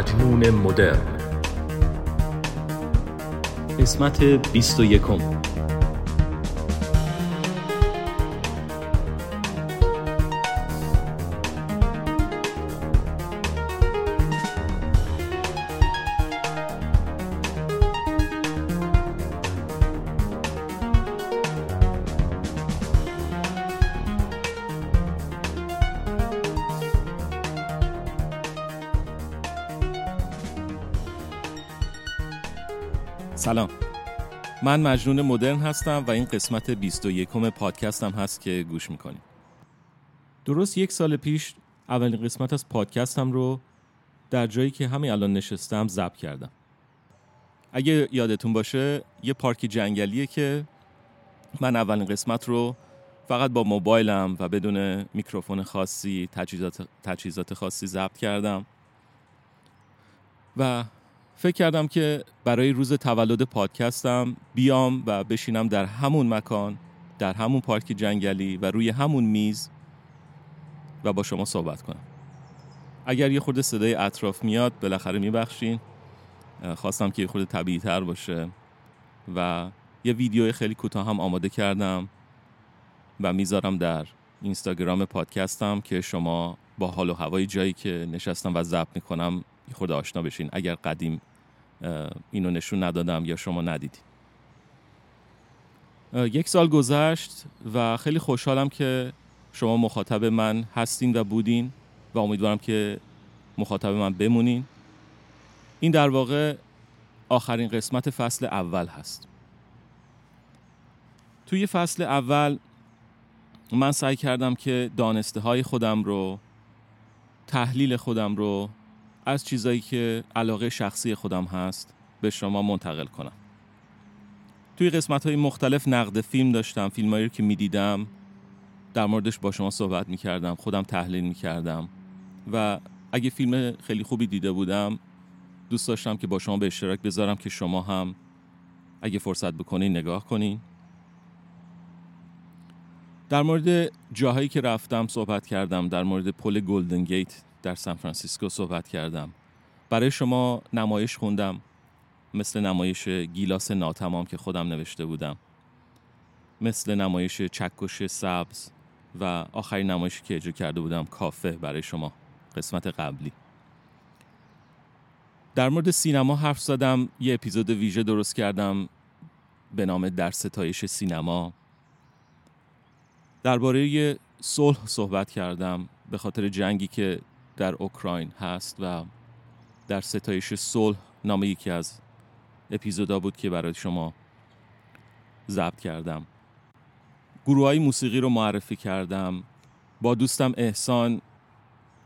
مجنون مدرن. قسمت 21 سلام. من مجنون مدرن هستم و این قسمت 21 پادکستم هست که گوش می‌کنیم درست یک سال پیش اولین قسمت از پادکستم رو در جایی که همین الان نشستم ضبط کردم. اگه یادتون باشه یه پارک جنگلیه که من اولین قسمت رو فقط با موبایلم و بدون میکروفون خاصی تجهیزات, تجهیزات خاصی ضبط کردم. و فکر کردم که برای روز تولد پادکستم بیام و بشینم در همون مکان در همون پارک جنگلی و روی همون میز و با شما صحبت کنم. اگر یه خورده صدای اطراف میاد بالاخره میبخشین. خواستم که یه خورده طبیعی تر باشه و یه ویدیو خیلی کوتاه هم آماده کردم و می‌ذارم در اینستاگرام پادکستم که شما با حال و هوای جایی که نشستم و ضبط می‌کنم یه خورده آشنا بشین. اگر قدیم اینو نشون ندادم یا شما ندیدید. یک سال گذشت و خیلی خوشحالم که شما مخاطب من هستین و بودین و امیدوارم که مخاطب من بمونین. این در واقع آخرین قسمت فصل اول هست. توی فصل اول من سعی کردم که دانسته های خودم رو تحلیل خودم رو از چیزایی که علاقه شخصی خودم هست به شما منتقل کنم. توی قسمت های مختلف نقد فیلم داشتم. فیلم هایی که می‌دیدم در موردش با شما صحبت می‌کردم خودم تحلیل می‌کردم. و اگه فیلم خیلی خوبی دیده بودم دوست داشتم که با شما به اشتراک بذارم که شما هم اگه فرصت بکنین نگاه کنین. در مورد جاهایی که رفتم صحبت کردم در مورد پل گلدن گیت در سان فرانسیسکو صحبت کردم. برای شما نمایش خوندم مثل نمایش گیلاس ناتمام که خودم نوشته بودم. مثل نمایش چکش سبز و آخرین نمایشی که اجرا کرده بودم کافه برای شما قسمت قبلی. در مورد سینما حرف زدم یه اپیزود ویژه درست کردم به نام در ستایش سینما. درباره صلح صحبت کردم به خاطر جنگی که در اوکراین هست و در ستایش صلح نام یکی از اپیزودا بود که برای شما ضبط کردم. گروه های موسیقی رو معرفی کردم. با دوستم احسان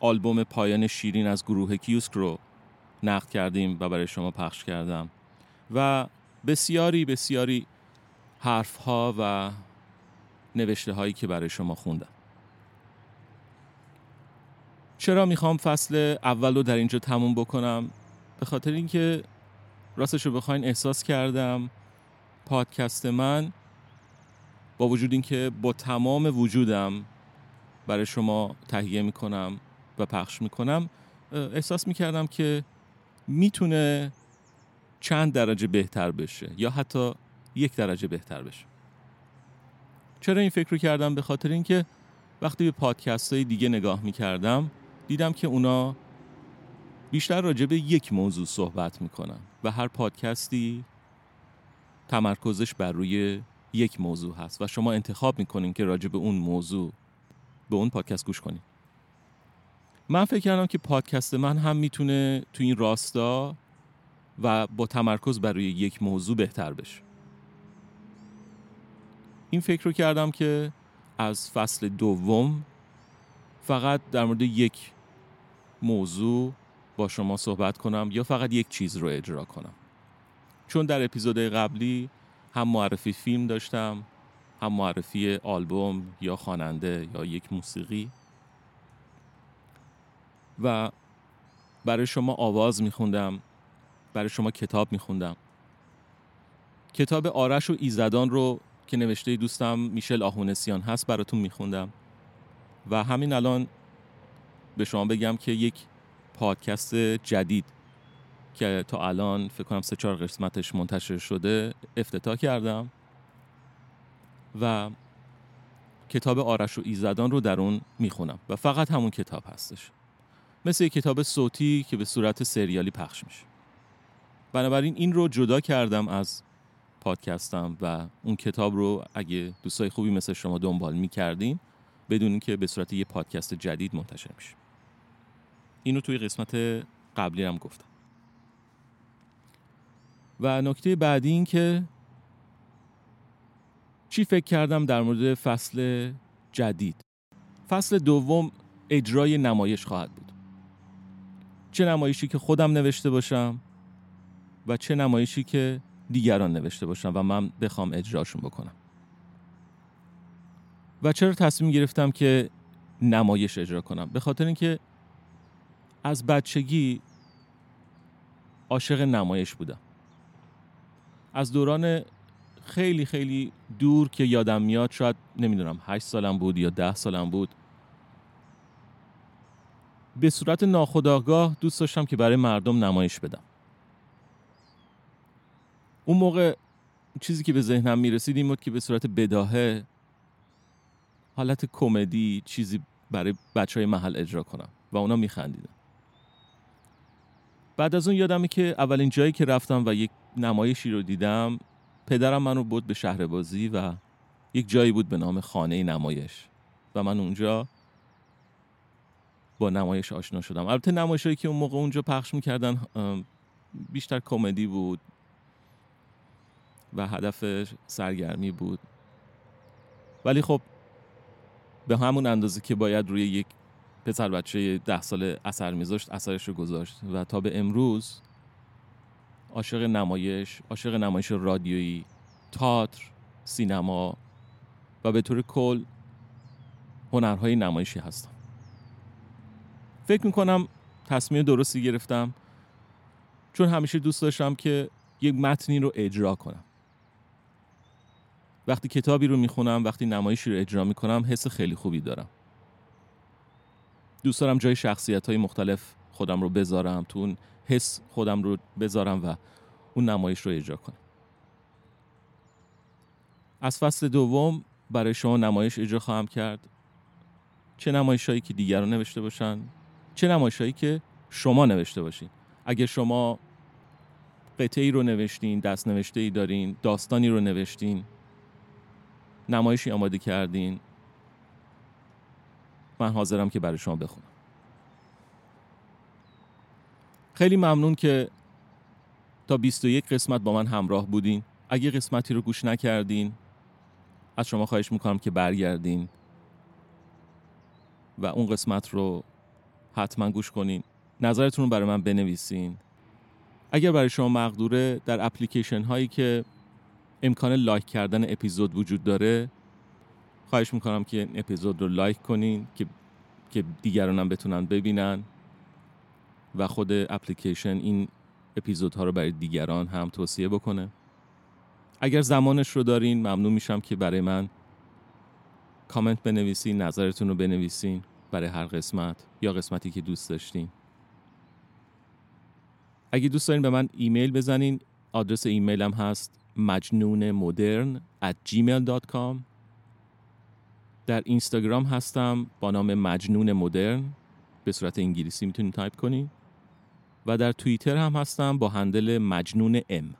آلبوم پایان شیرین از گروه کیوسک رو نقد کردیم و برای شما پخش کردم. و بسیاری بسیاری حرف ها و نوشته هایی که برای شما خوندم. چرا می‌خوام فصل اول رو در اینجا تموم بکنم؟ به خاطر اینکه راستش رو بخواین احساس کردم پادکست من با وجود اینکه با تمام وجودم برای شما تهیه می‌کنم و پخش می‌کنم احساس می‌کردم که می‌تونه چند درجه بهتر بشه یا حتی یک درجه بهتر بشه. چرا این فکر رو کردم؟ به خاطر اینکه وقتی به پادکست های دیگه نگاه می‌کردم دیدم که اونا بیشتر راجع به یک موضوع صحبت می‌کنن و هر پادکستی تمرکزش بر روی یک موضوع هست و شما انتخاب می‌کنین که راجع به اون موضوع به اون پادکست گوش کنین. من فکر کردم که پادکست من هم می‌تونه تو این راستا و با تمرکز بر روی یک موضوع بهتر بشه. این فکر رو کردم که از فصل دوم فقط در مورد یک موضوع با شما صحبت کنم یا فقط یک چیز رو اجرا کنم؟ چون در اپیزود قبلی هم معرفی فیلم داشتم هم معرفی آلبوم یا خواننده یا یک موسیقی. و برای شما آواز میخوندم برای شما کتاب میخوندم. کتاب آرش و ایزدان رو که نوشته دوستم میشل آهونسیان هست براتون میخوندم. و همین الان به شما بگم که یک پادکست جدید که تا الان فکر کنم سه چهار قسمتش منتشر شده افتتاح کردم و کتاب آرش و ایزدان رو در اون می‌خونم و فقط همون کتاب هستش. مثل یک کتاب صوتی که به صورت سریالی پخش میشه. بنابراین این رو جدا کردم از پادکستم و اون کتاب رو اگه دوستای خوبی مثل شما دنبال می‌کردین بدون که به صورت یه پادکست جدید منتشر میشه. اینو توی قسمت قبلی هم گفتم. و نکته بعدی این که چی فکر کردم در مورد فصل جدید؟ فصل دوم اجرای نمایش خواهد بود. چه نمایشی که خودم نوشته باشم و چه نمایشی که دیگران نوشته باشم و من بخوام اجراشون بکنم. و چرا تصمیم گرفتم که نمایش اجرا کنم؟ به خاطر اینکه از بچگی عاشق نمایش بودم. از دوران خیلی خیلی دور که یادم میاد شاید نمی‌دونم هشت سالم بود یا ده سالم بود. به صورت ناخودآگاه دوست داشتم که برای مردم نمایش بدم. اون موقع چیزی که به ذهنم می‌رسید این بود که به صورت بداهه حالت کمدی چیزی برای بچه های محل اجرا کنم و اونا میخندیدن. بعد از اون یادمه که اولین جایی که رفتم و یک نمایشی رو دیدم پدرم منو بود به شهر بازی و یک جایی بود به نام خانه نمایش. و من اونجا با نمایش آشنا شدم. البته نمایشایی که اون موقع اونجا پخش می‌کردن بیشتر کمدی بود و هدف سرگرمی بود. ولی خب به همون اندازه که باید روی یک پسر بچه ده سال اثر میذاشت اثرش رو گذاشت. و تا به امروز عاشق نمایش عاشق نمایش رادیویی تاتر سینما و به طور کل هنرهای نمایشی هستم. فکر می‌کنم تصمیم درستی گرفتم چون همیشه دوست داشتم که یک متنی رو اجرا کنم. وقتی کتابی رو می‌خونم وقتی نمایشی رو اجرا می‌کنم حس خیلی خوبی دارم. دوست دارم جای شخصیت های مختلف خودم رو بذارم تو اون حس خودم رو بذارم و اون نمایش رو اجرا کنم. از فصل دوم برای شما نمایش اجرا خواهم کرد. چه نمایش هایی که دیگران نوشته باشن چه نمایش هایی که شما نوشته باشین. اگر شما قطعه ای رو نوشتین دست نوشته ای دارین داستانی رو نوشتین نمایشی آماده کردین من حاضرم که برای شما بخونم. خیلی ممنون که تا 21 قسمت با من همراه بودین. اگه قسمتی رو گوش نکردین از شما خواهش می‌کنم که برگردین و اون قسمت رو حتما گوش کنین. نظرتون رو برای من بنویسین. اگر برای شما مقدوره در اپلیکیشن هایی که امکان لایک کردن اپیزود وجود داره خواهش می‌کنم که این اپیزود رو لایک کنین که که دیگرانم بتونن ببینن و خود اپلیکیشن این اپیزودها رو برای دیگران هم توصیه بکنه. اگر زمانش رو دارین ممنون میشم که برای من کامنت بنویسین نظرتون رو بنویسین برای هر قسمت یا قسمتی که دوست داشتین. اگه دوست دارین به من ایمیل بزنین آدرس ایمیلم هست مجنون مدرن at gmail.com در اینستاگرام هستم با نام مجنون مدرن به صورت انگلیسی می‌تونید تایپ کنید و در توییتر هم هستم با handle مجنون ام.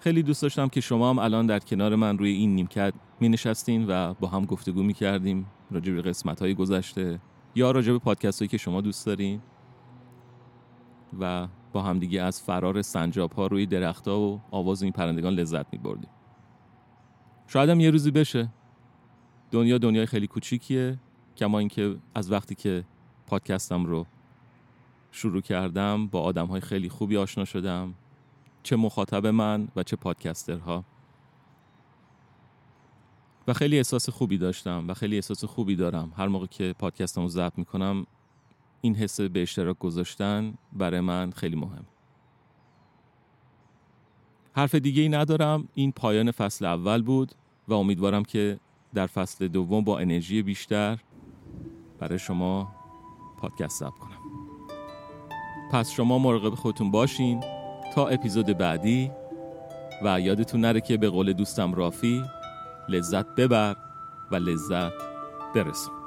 خیلی دوست داشتم که شما هم الان در کنار من روی این نیمکت می نشستین و با هم گفتگو می کردیم راجع به قسمت های گذشته یا راجع به پادکست هایی که شما دوست دارین. و با هم دیگه از فرار سنجاب ها روی درخت ها و آواز این پرندگان لذت می بردیم شاید هم یه روزی بشه. دنیا دنیای خیلی کوچیکیه کما اینکه از وقتی که پادکستم رو شروع کردم با آدم های خیلی خوبی آشنا شدم چه مخاطب من و چه پادکسترها. و خیلی احساس خوبی داشتم و خیلی احساس خوبی دارم. هر موقع که پادکستم رو ضبط می‌کنم این حس به اشتراک گذاشتن برای من خیلی مهم. حرف دیگه ای ندارم. این پایان فصل اول بود و امیدوارم که در فصل دوم با انرژی بیشتر برای شما پادکست ضبط کنم. پس شما مراقب خودتون باشین تا اپیزود بعدی و یادتون نره که به قول دوستم رافی لذت ببر و لذت برسون.